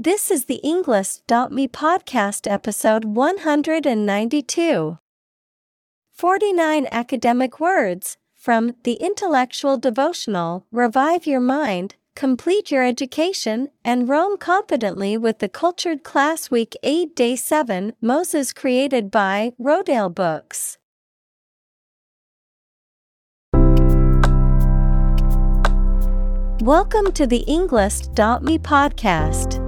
This is the Englist.me podcast episode 192. 49 academic words from The Intellectual Devotional Revive Your Mind, Complete Your Education, and Roam Confidently with the Cultured Class Week 8 Day 7 Moses created by Rodale Books. Welcome to the Englist.me podcast.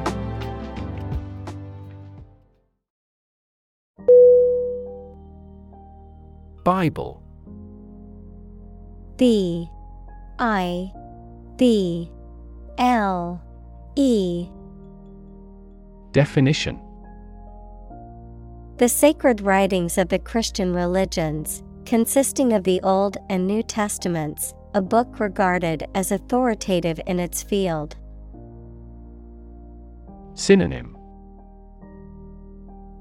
Bible. B I B L E. Definition. The sacred writings of the Christian religions, consisting of the Old and New Testaments, a book regarded as authoritative in its field. Synonym.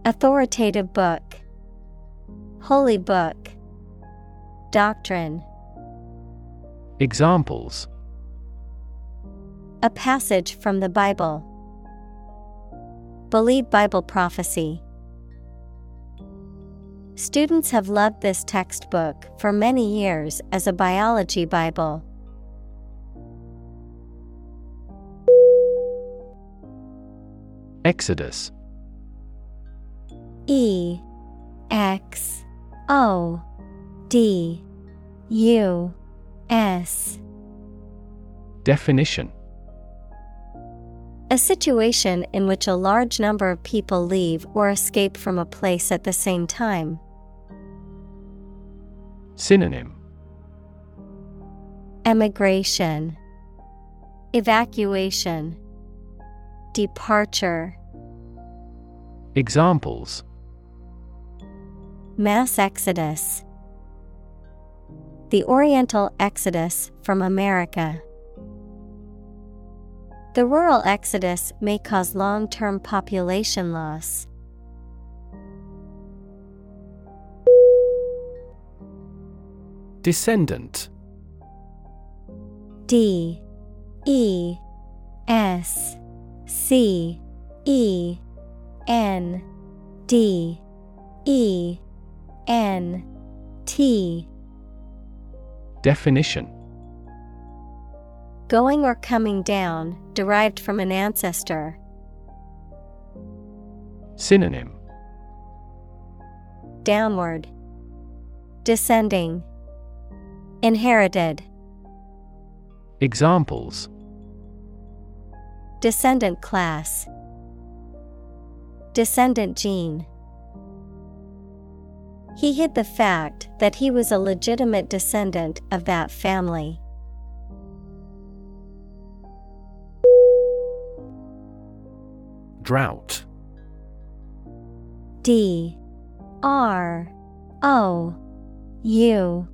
Authoritative book, Holy book, Doctrine. Examples A passage from the Bible. Believe Bible prophecy. Students have loved this textbook for many years as a biology Bible. Exodus E X O D U S Definition A situation in which a large number of people leave or escape from a place at the same time. Synonym Emigration, Evacuation, Departure. Examples Mass exodus. The Oriental exodus from America. The rural exodus may cause long term population loss. Descendant. D. E. S. C. E. N. D. E. N. T Definition Going or coming down, derived from an ancestor. Synonym Downward, Descending, Inherited. Examples Descendant class, Descendant gene. He hid the fact that he was a legitimate descendant of that family. Drought. D. R. O. U.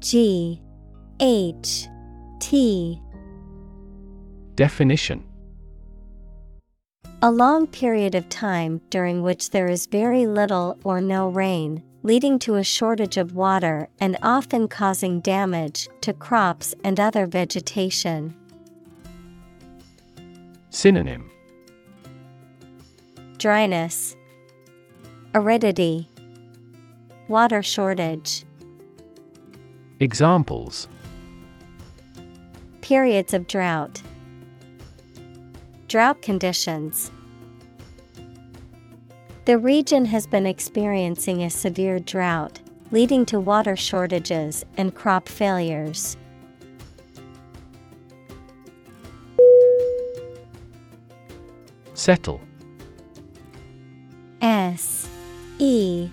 G. H. T. Definition. A long period of time during which there is very little or no rain, leading to a shortage of water and often causing damage to crops and other vegetation. Synonym Dryness, Aridity, Water shortage. Examples Periods of drought. Drought conditions. The region has been experiencing a severe drought leading to water shortages and crop failures. Settle. S E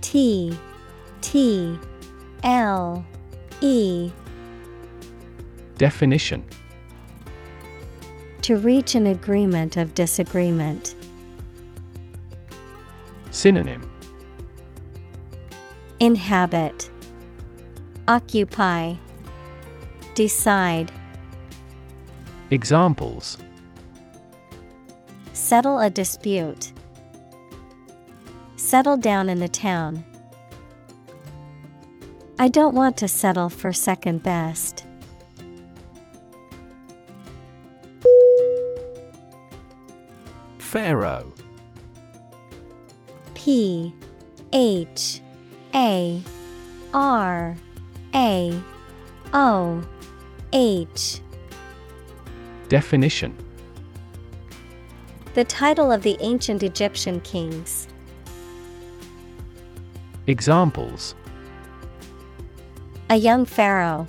T T L E Definition To reach an agreement of disagreement. Synonym Inhabit, Occupy, Decide. Examples Settle a dispute. Settle down in the town. I don't want to settle for second best. Pharaoh P H A R A O H Definition The title of the ancient Egyptian kings. Examples A young pharaoh.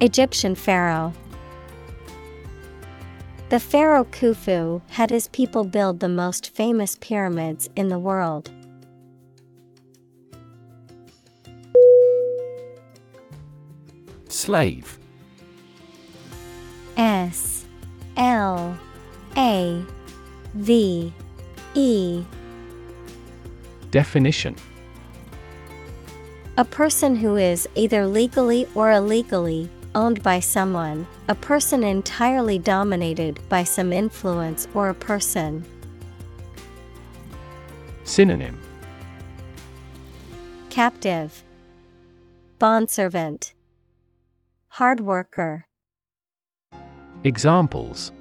Egyptian pharaoh. The pharaoh Khufu had his people build the most famous pyramids in the world. Slave. S L A V E. Definition. A person who is either legally or illegally owned by someone, a person entirely dominated by some influence or a person. Synonym Captive, Bondservant, Hard worker, Examples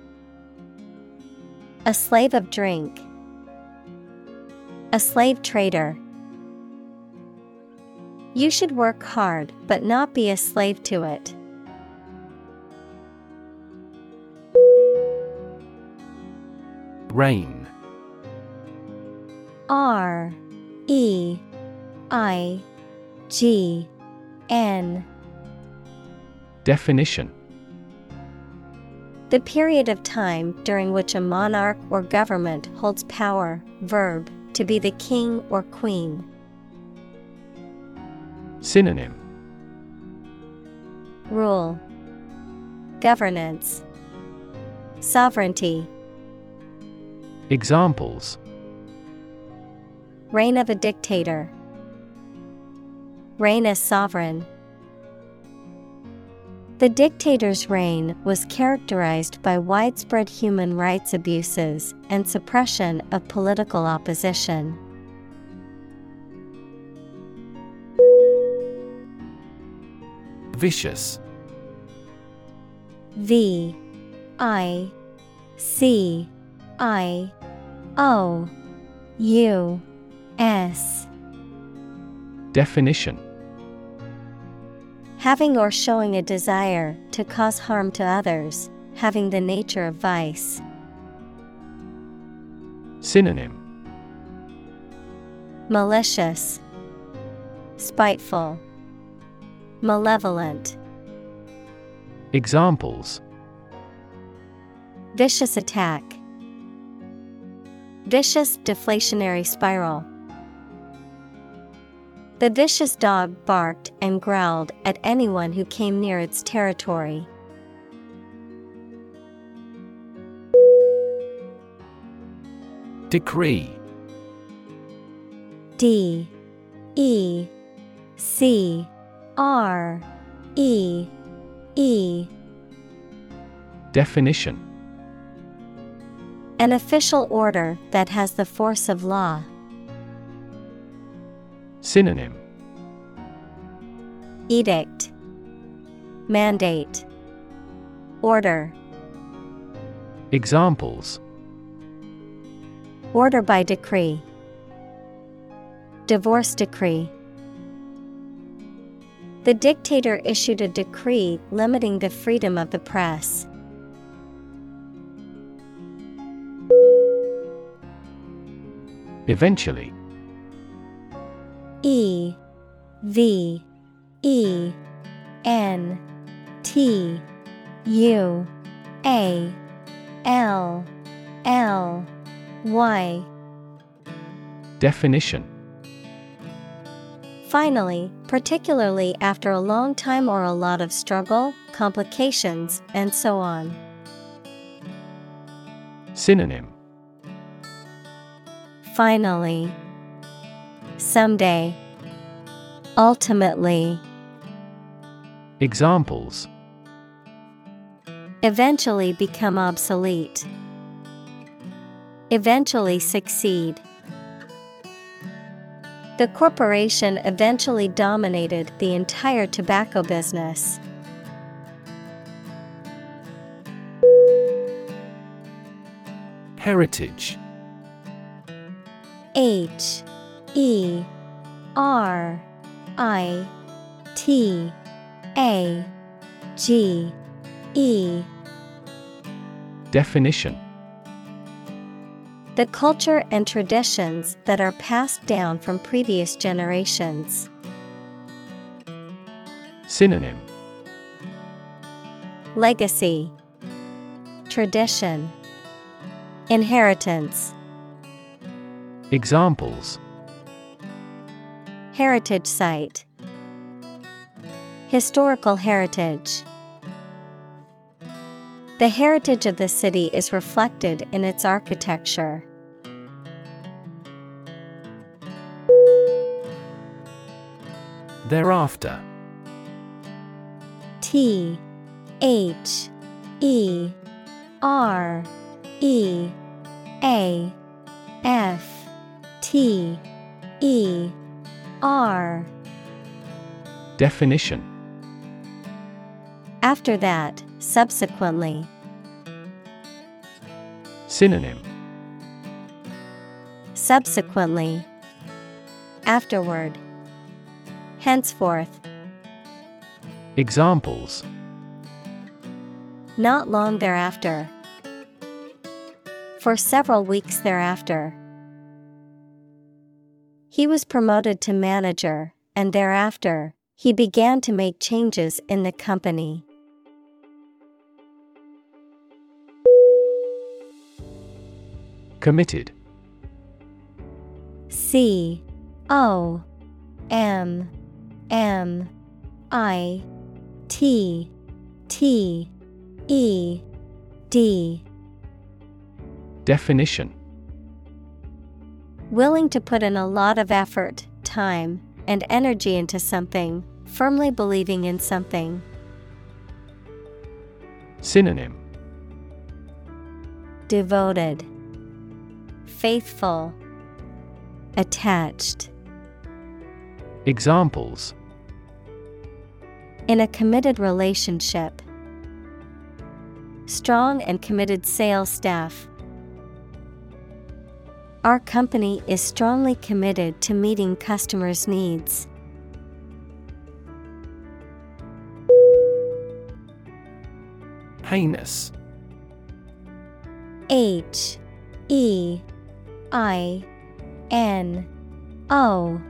a slave of drink, a slave trader. You should work hard but not be a slave to it. Reign R E I G N. Definition. The period of time during which a monarch or government holds power, verb, to be the king or queen. Synonym. Rule, Governance, Sovereignty. Examples Reign of a dictator. Reign as sovereign. The dictator's reign was characterized by widespread human rights abuses and suppression of political opposition. Vicious V I C I O U S. Definition. Having or showing a desire to cause harm to others, having the nature of vice. Synonym. Malicious, Spiteful, Malevolent. Examples. Vicious attack, Vicious deflationary spiral. The vicious dog barked and growled at anyone who came near its territory. Decree D E C R E E Definition An official order that has the force of law. Synonym. Edict. Mandate. Order. Examples. Order by decree. Divorce decree. The dictator issued a decree limiting the freedom of the press. Eventually E V E N T U A L L Y. Definition Finally, particularly after a long time or a lot of struggle, complications, and so on. Synonym Finally, someday, ultimately. Examples Eventually become obsolete. Eventually succeed. The corporation eventually dominated the entire tobacco business. Heritage H E R I T A G E. Definition. The culture and traditions that are passed down from previous generations. Synonym. Legacy. Tradition. Inheritance Examples. Heritage Site. Historical Heritage. The heritage of the city is reflected in its architecture. Thereafter. T H E R E A F T E R Definition After that, subsequently. Synonym Subsequently. Afterward. Henceforth. Examples Not long thereafter. For several weeks thereafter. He was promoted to manager, and thereafter, he began to make changes in the company. Committed. C O M M I T T E D. Definition Willing to put in a lot of effort, time, and energy into something, firmly believing in something. Synonym Devoted, Faithful, Attached. Examples In a committed relationship, strong and committed sales staff. Our company is strongly committed to meeting customers' needs. Heinous H E I N O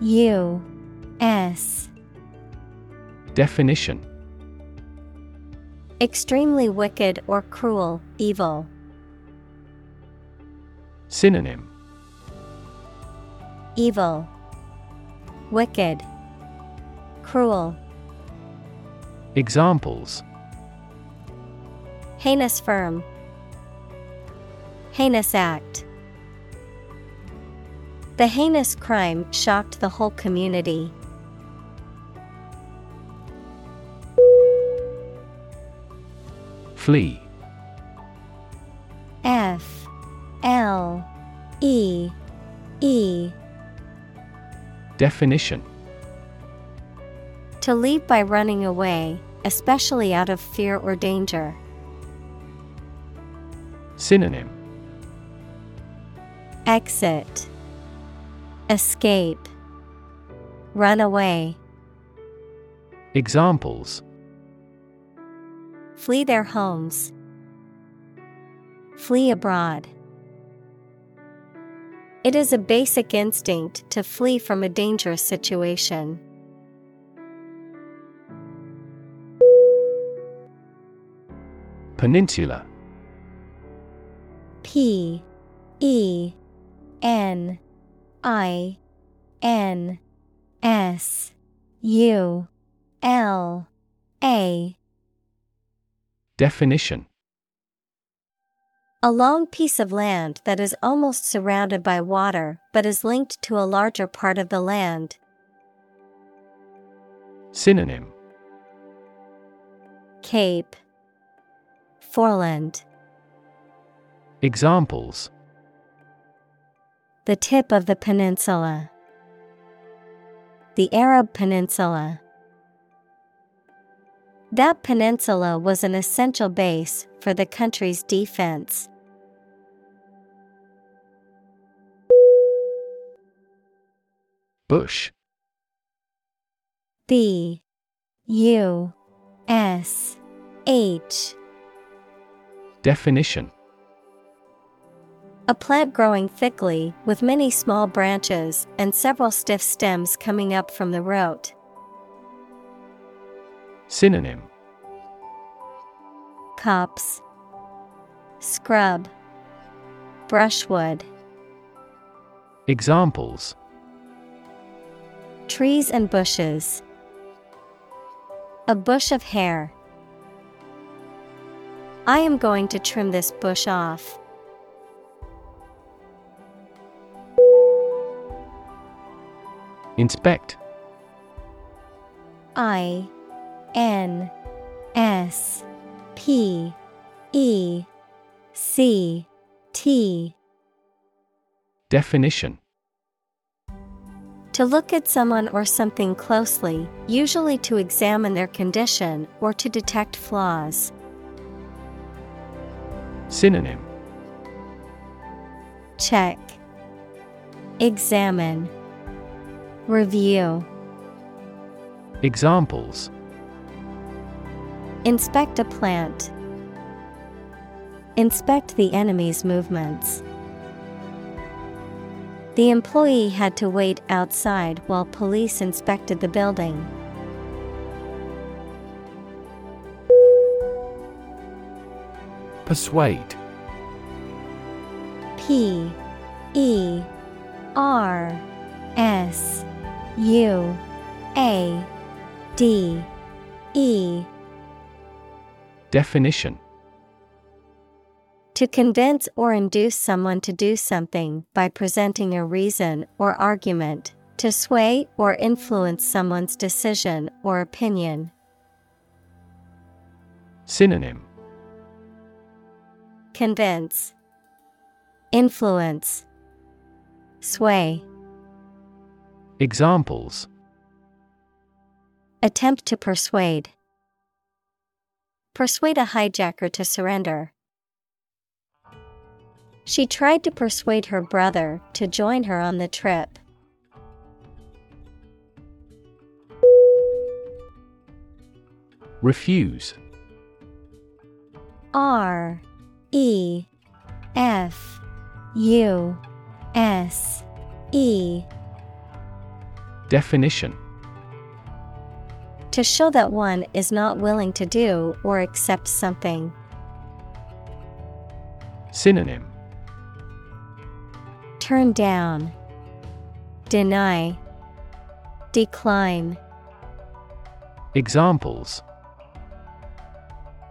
U S Definition Extremely wicked or cruel, evil. Synonym Evil, Wicked, Cruel. Examples Heinous firm, Heinous act. The heinous crime shocked the whole community. Flee Definition To leave by running away, especially out of fear or danger. Synonym Exit Escape Run away. Examples Flee their homes. Flee abroad. It is a basic instinct to flee from a dangerous situation. Peninsula. P E N I N S U L A. Definition A long piece of land that is almost surrounded by water but is linked to a larger part of the land. Synonym Cape Foreland Examples The tip of the peninsula. The Arab Peninsula. That peninsula was an essential base for the country's defense. Bush. B U S H. Definition. A plant growing thickly with many small branches and several stiff stems coming up from the root. Synonym. Copse Scrub. Brushwood. Examples Trees and bushes. A bush of hair. I am going to trim this bush off. Inspect I N S P E C T Definition To look at someone or something closely, usually to examine their condition or to detect flaws. Synonym Check Examine Review Examples Inspect a plant. Inspect the enemy's movements. The employee had to wait outside while police inspected the building. Persuade. P E R S U A D E. Definition To convince or induce someone to do something by presenting a reason or argument, to sway or influence someone's decision or opinion. Synonym Convince, Influence, Sway. Examples Attempt to persuade. Persuade a hijacker to surrender. She tried to persuade her brother to join her on the trip. Refuse R E F U S E Definition To show that one is not willing to do or accept something. Synonym Turn down. Deny. Decline. Examples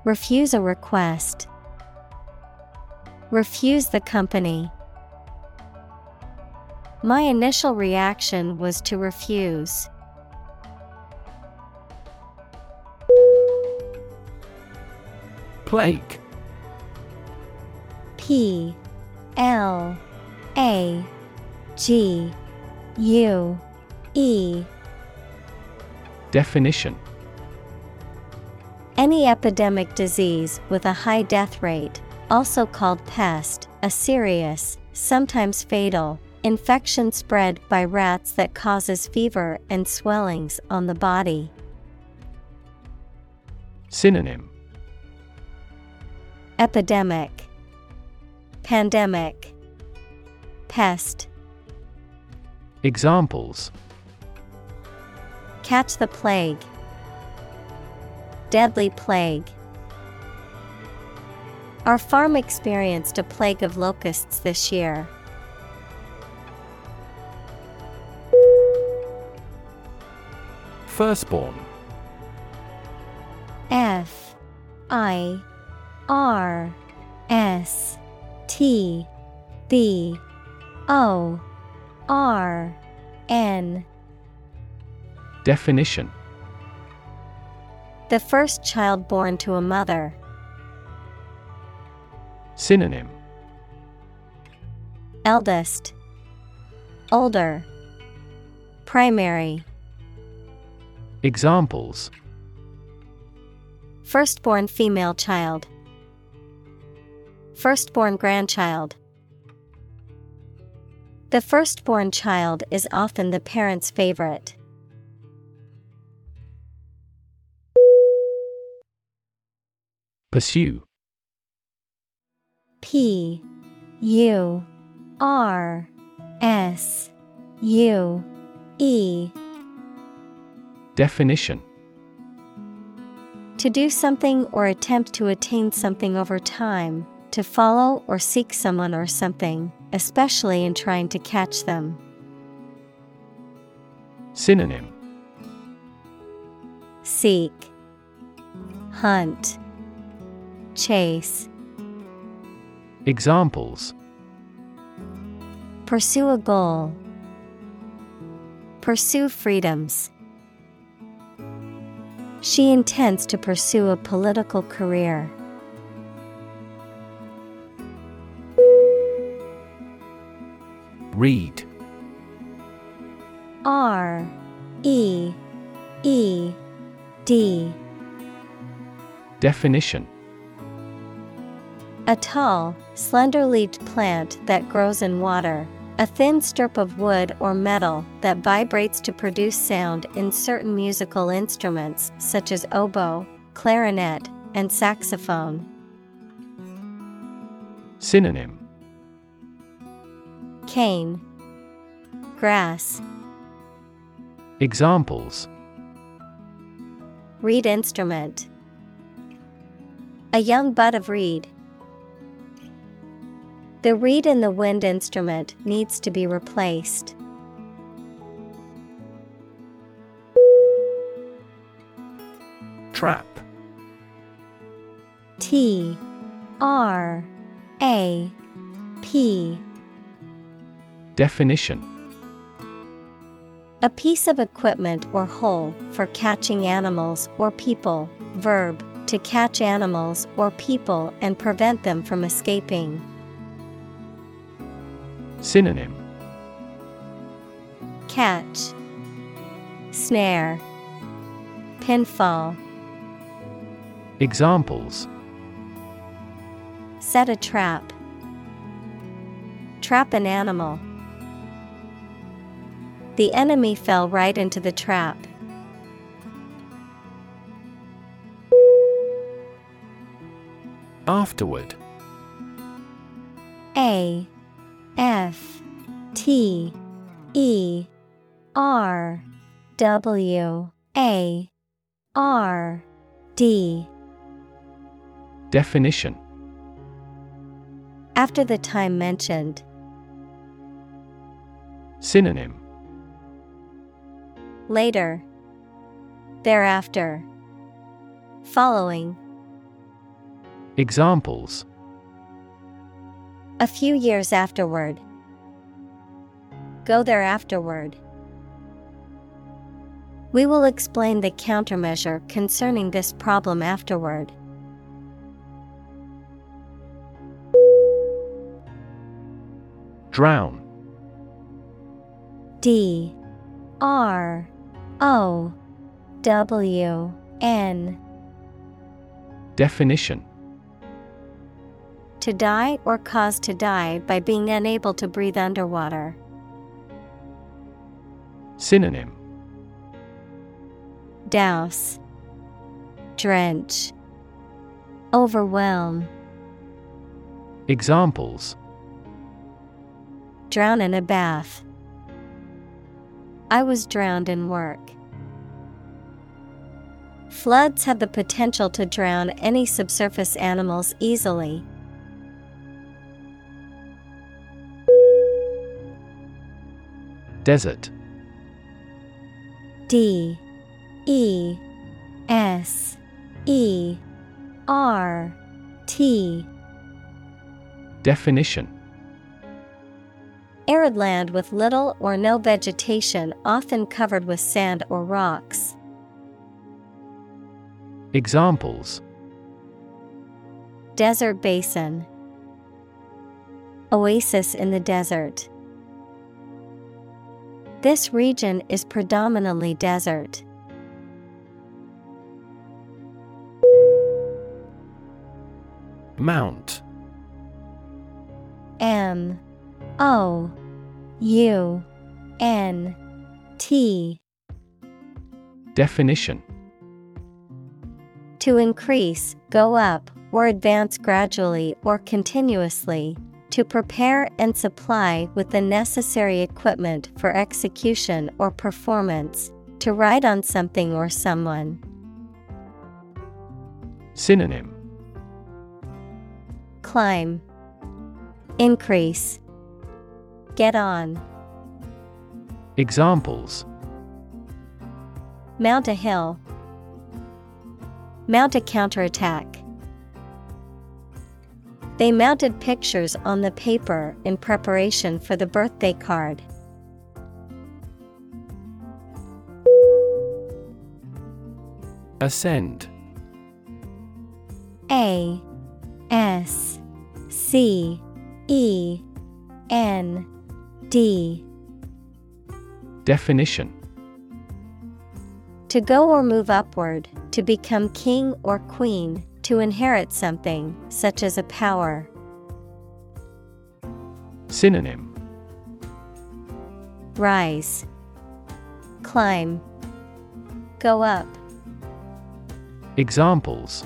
Refuse a request. Refuse the company. My initial reaction was to refuse. Plague P L A G U E. Definition. Any epidemic disease with a high death rate, also called pest, a serious, sometimes fatal, infection spread by rats that causes fever and swellings on the body. Synonym. Epidemic, Pandemic, Pest. Examples Catch the plague. Deadly plague. Our farm experienced a plague of locusts this year. Firstborn F I R S T B O R N. Definition. The first child born to a mother. Synonym. Eldest. Older. Primary. Examples. Firstborn female child. Firstborn grandchild The firstborn child is often the parent's favorite. Pursue. P U R S U E. Definition. To do something or attempt to attain something over time, to follow or seek someone or something, especially in trying to catch them. Synonym Seek, Hunt, Chase. Examples Pursue a goal. Pursue freedoms. She intends to pursue a political career. Reed. R E E D. Definition. A tall, slender leaved plant that grows in water, a thin strip of wood or metal that vibrates to produce sound in certain musical instruments such as oboe, clarinet, and saxophone. Synonym Cane, Grass, Examples Reed instrument. A young bud of reed. The reed in the wind instrument needs to be replaced. Trap T R A P Definition A piece of equipment or hole for catching animals or people. Verb to catch animals or people and prevent them from escaping. Synonym Catch, Snare, Pinfall. Examples Set a trap. Trap an animal. The enemy fell right into the trap. Afterward. A F T E R W A R D. Definition. After the time mentioned, Synonym later, thereafter, following, Examples a few years afterward. Go there afterward. We will explain the countermeasure concerning this problem afterward. Drown D R O W N. Definition. To die or cause to die by being unable to breathe underwater. Synonym. Douse, Drench, Overwhelm, Examples. Drown in a bath. I was drowned in work. Floods have the potential to drown any subsurface animals easily. Desert. D. E. S. E. R. T. Definition Arid land with little or no vegetation, often covered with sand or rocks. Examples Desert basin, Oasis in the desert. This region is predominantly desert. Mount M O U N T Definition To increase, go up, or advance gradually or continuously. To prepare and supply with the necessary equipment for execution or performance. To ride on something or someone. Synonym Climb. Increase. Get on. Examples Mount a hill. Mount a counterattack. They mounted pictures on the paper in preparation for the birthday card. Ascend A S C E N D. Definition. To go or move upward, to become king or queen, to inherit something, such as a power. Synonym. Rise, Climb, Go up, Examples.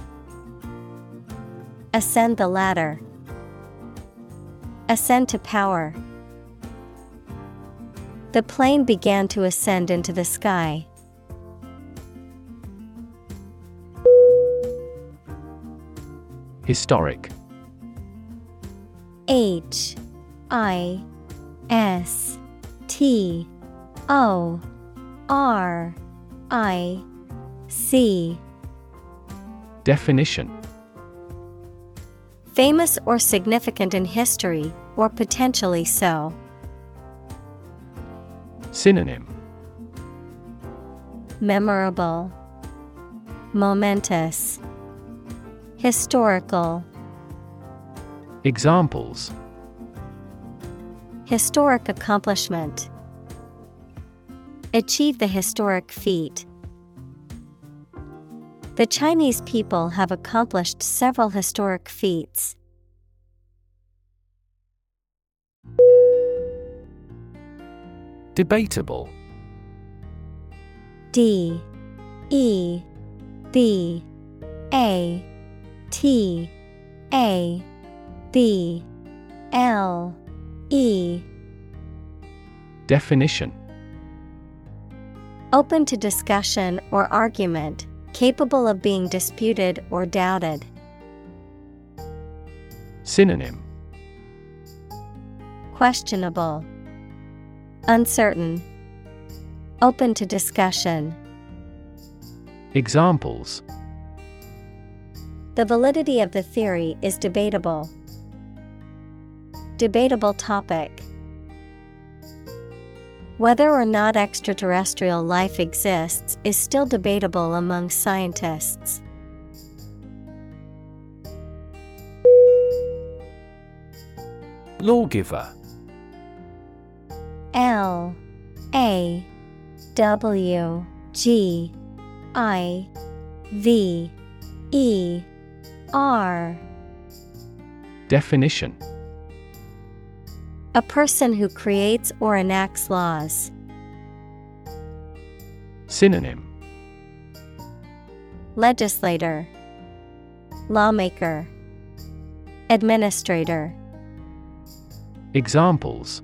Ascend the ladder, Ascend to power. The plane began to ascend into the sky. Historic H I S T O R I C Definition Famous or significant in history, or potentially so. Synonym Memorable, Momentous, Historical. Examples Historic accomplishment. Achieve the historic feat. The Chinese people have accomplished several historic feats. Debatable. D E B A T A B L E. Definition. Open to discussion or argument, capable of being disputed or doubted. Synonym. Questionable, Uncertain, Open to discussion. Examples The validity of the theory is debatable. Debatable topic. Whether or not extraterrestrial life exists is still debatable among scientists. Lawgiver L A W G I V E R. Definition. A person who creates or enacts laws. Synonym. Legislator, Lawmaker, Administrator. Examples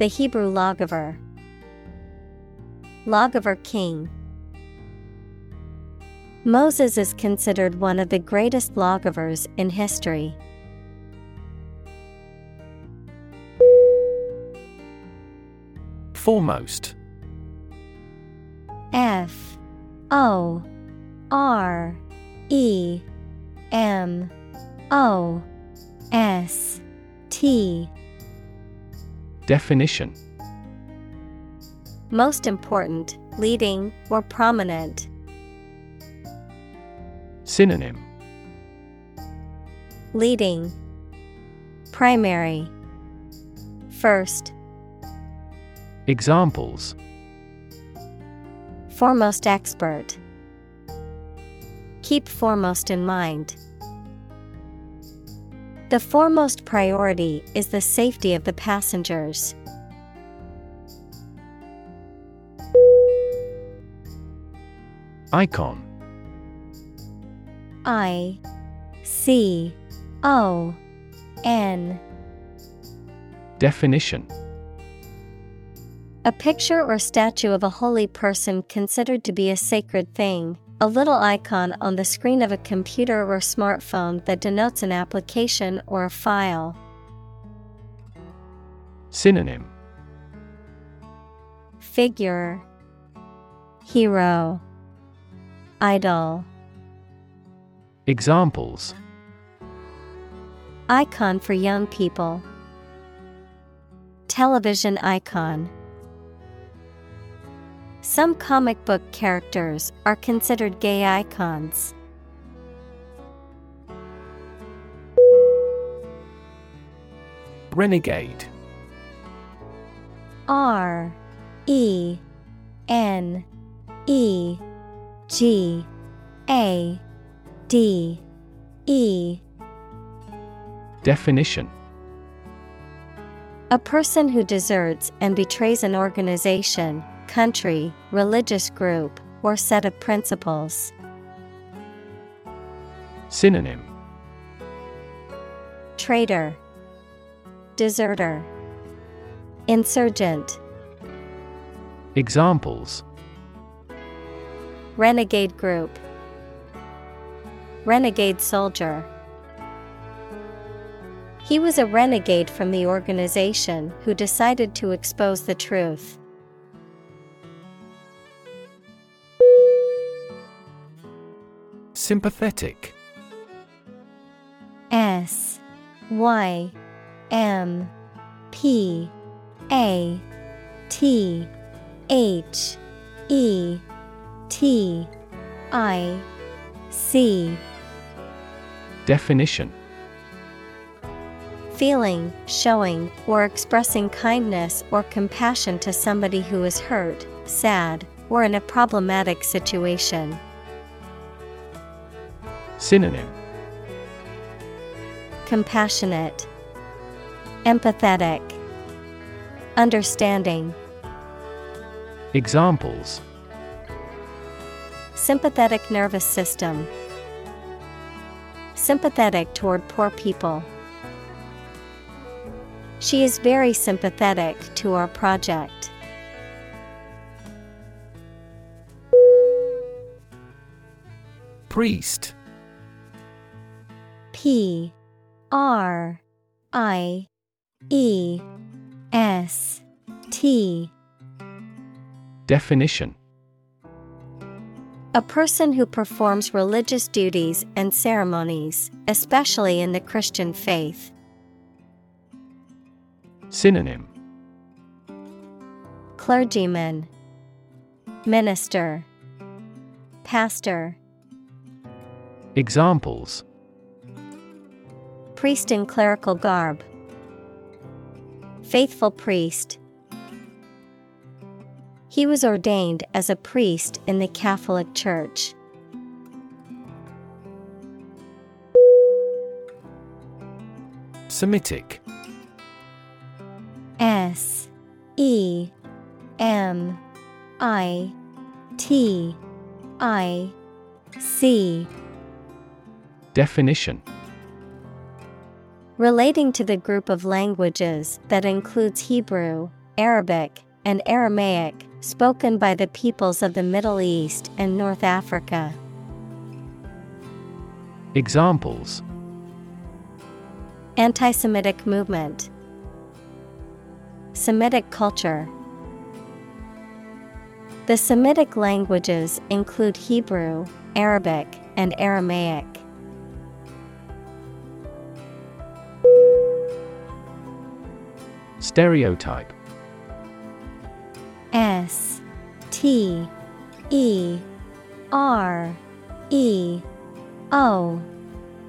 The Hebrew lawgiver. Lawgiver King. Moses is considered one of the greatest lawgivers in history. Foremost. F O R E M O S T Definition. Most important, leading, or prominent. Synonym. Leading. Primary. First. Examples. Foremost expert. Keep foremost in mind. The foremost priority is the safety of the passengers. Icon. I C O N. Definition. A picture or statue of a holy person considered to be a sacred thing, a little icon on the screen of a computer or smartphone that denotes an application or a file. Synonym Figure Hero Idol Examples Icon for young people. Television icon. Some comic book characters are considered gay icons. Renegade. R E N E G A D E. Definition. A person who deserts and betrays an organization, country, religious group, or set of principles. Synonym. Traitor. Deserter. Insurgent. Examples. Renegade Group. Renegade Soldier. He was a renegade from the organization who decided to expose the truth. Sympathetic. S Y M P A T H E T I C. Definition. Feeling, showing, or expressing kindness or compassion to somebody who is hurt, sad, or in a problematic situation. Synonym Compassionate, Empathetic, Understanding, Examples Sympathetic nervous system. Sympathetic toward poor people. She is very sympathetic to our project. Priest P R I E S T. Definition. A person who performs religious duties and ceremonies, especially in the Christian faith. Synonym. Clergyman, Minister, Pastor, Examples Priest in clerical garb, Faithful priest. He was ordained as a priest in the Catholic Church. Semitic S E M I T I C Definition Relating to the group of languages that includes Hebrew, Arabic, and Aramaic, spoken by the peoples of the Middle East and North Africa. Examples Anti Semitic movement, Semitic culture. The Semitic languages include Hebrew, Arabic, and Aramaic. Stereotype. S T E R E O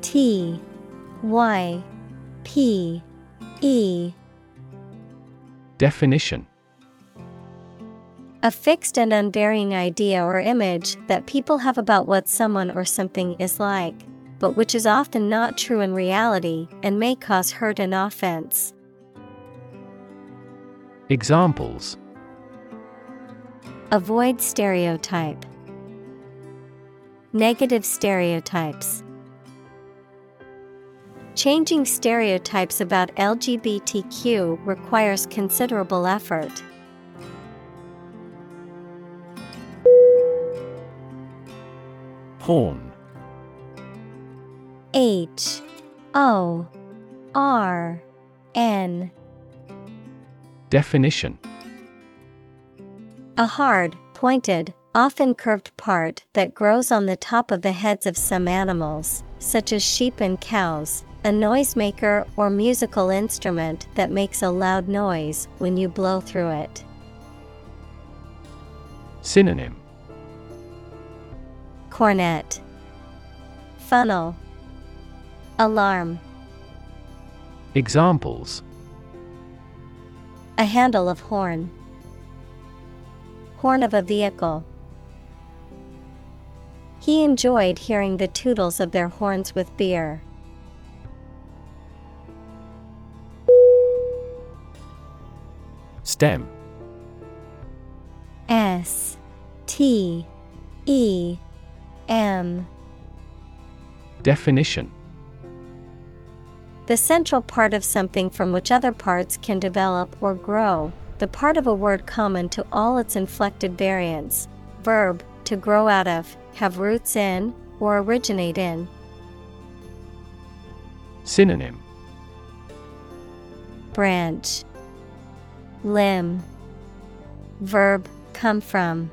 T Y P E. Definition. A fixed and unvarying idea or image that people have about what someone or something is like, but which is often not true in reality and may cause hurt and offense. Examples Avoid stereotype. Negative stereotypes. Changing stereotypes about LGBTQ requires considerable effort. Horn H O R N Definition. A hard, pointed, often curved part that grows on the top of the heads of some animals, such as sheep and cows, a noisemaker or musical instrument that makes a loud noise when you blow through it. Synonym. Cornet, Funnel, Alarm. Examples A handle of horn, Horn of a vehicle. He enjoyed hearing the tootles of their horns with beer. STEM S T E M Definition The central part of something from which other parts can develop or grow, the part of a word common to all its inflected variants. Verb, to grow out of, have roots in, or originate in. Synonym Branch, Limb, Verb, come from.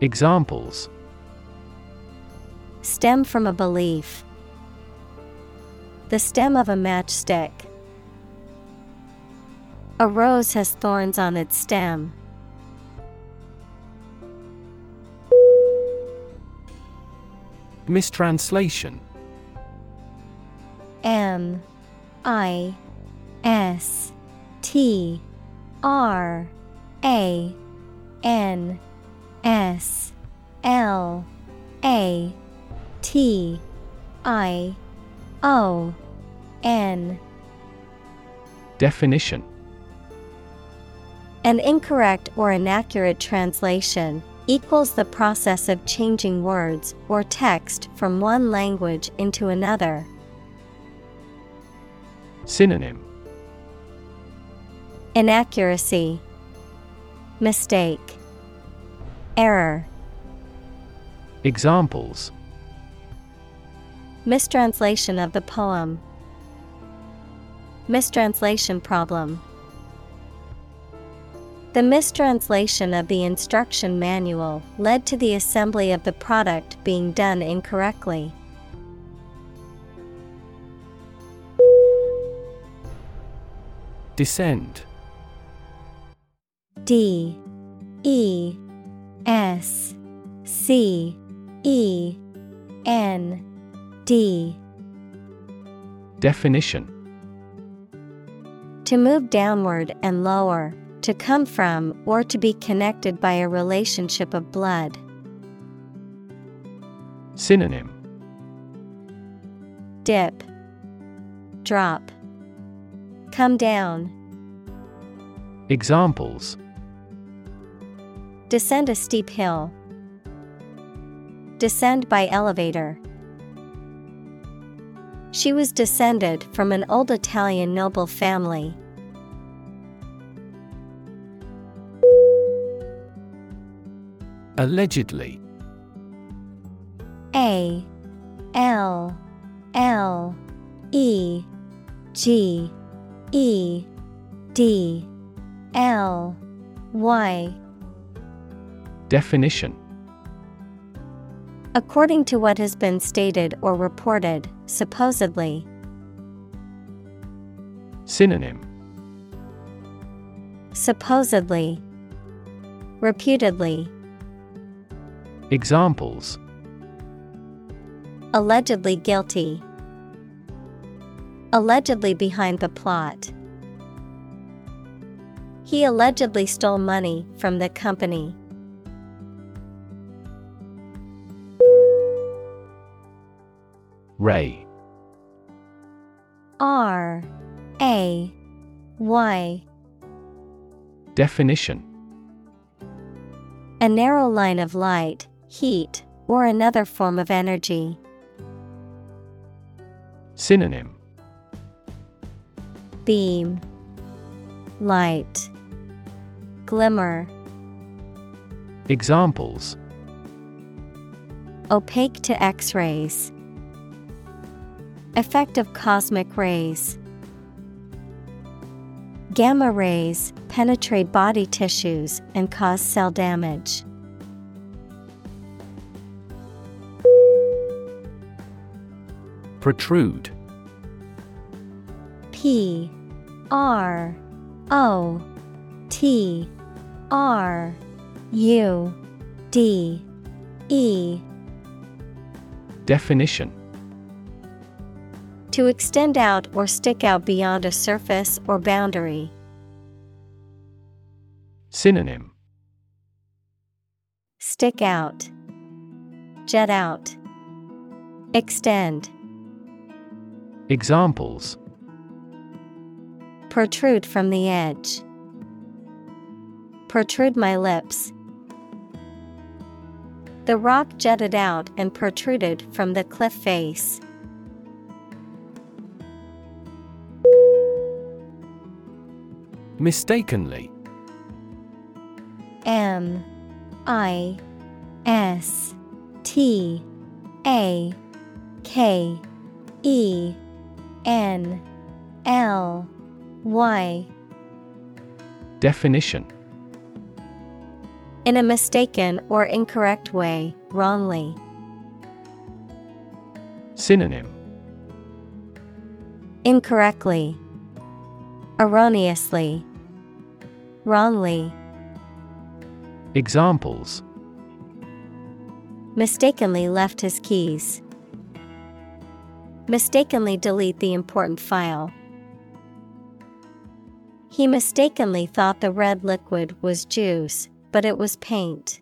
Examples Stem from a belief. The stem of a matchstick. A rose has thorns on its stem. Mistranslation M I S T R A N S L A T I O N. Definition. An incorrect or inaccurate translation equals the process of changing words or text from one language into another. Synonym. Inaccuracy, Mistake, Error, Examples Mistranslation of the poem, Mistranslation problem. The mistranslation of the instruction manual led to the assembly of the product being done incorrectly. Descend. D. E. S. C. E. N D. Definition. To move downward and lower, to come from or to be connected by a relationship of blood. Synonym. Dip, Drop, Come down, Examples. Descend a steep hill. Descend by elevator. She was descended from an old Italian noble family. Allegedly. A L L E G E D L Y Definition According to what has been stated or reported, supposedly. Synonym Supposedly. Reputedly. Examples Allegedly guilty. Allegedly behind the plot. He allegedly stole money from the company. Ray. R A Y. Definition. A narrow line of light, heat, or another form of energy. Synonym. Beam. Light. Glimmer. Examples. Opaque to X rays. Effect of cosmic rays. Gamma rays penetrate body tissues and cause cell damage. Protrude P R O T R U D E Definition To extend out or stick out beyond a surface or boundary. Synonym Stick out. Jet out. Extend. Examples Protrude from the edge. Protrude my lips. The rock jutted out and protruded from the cliff face. Mistakenly M I S T A K E N L Y Definition In a mistaken or incorrect way, wrongly. Synonym Incorrectly. Erroneously. Wrongly. Examples Mistakenly left his keys. Mistakenly delete the important file. He mistakenly thought the red liquid was juice, but it was paint.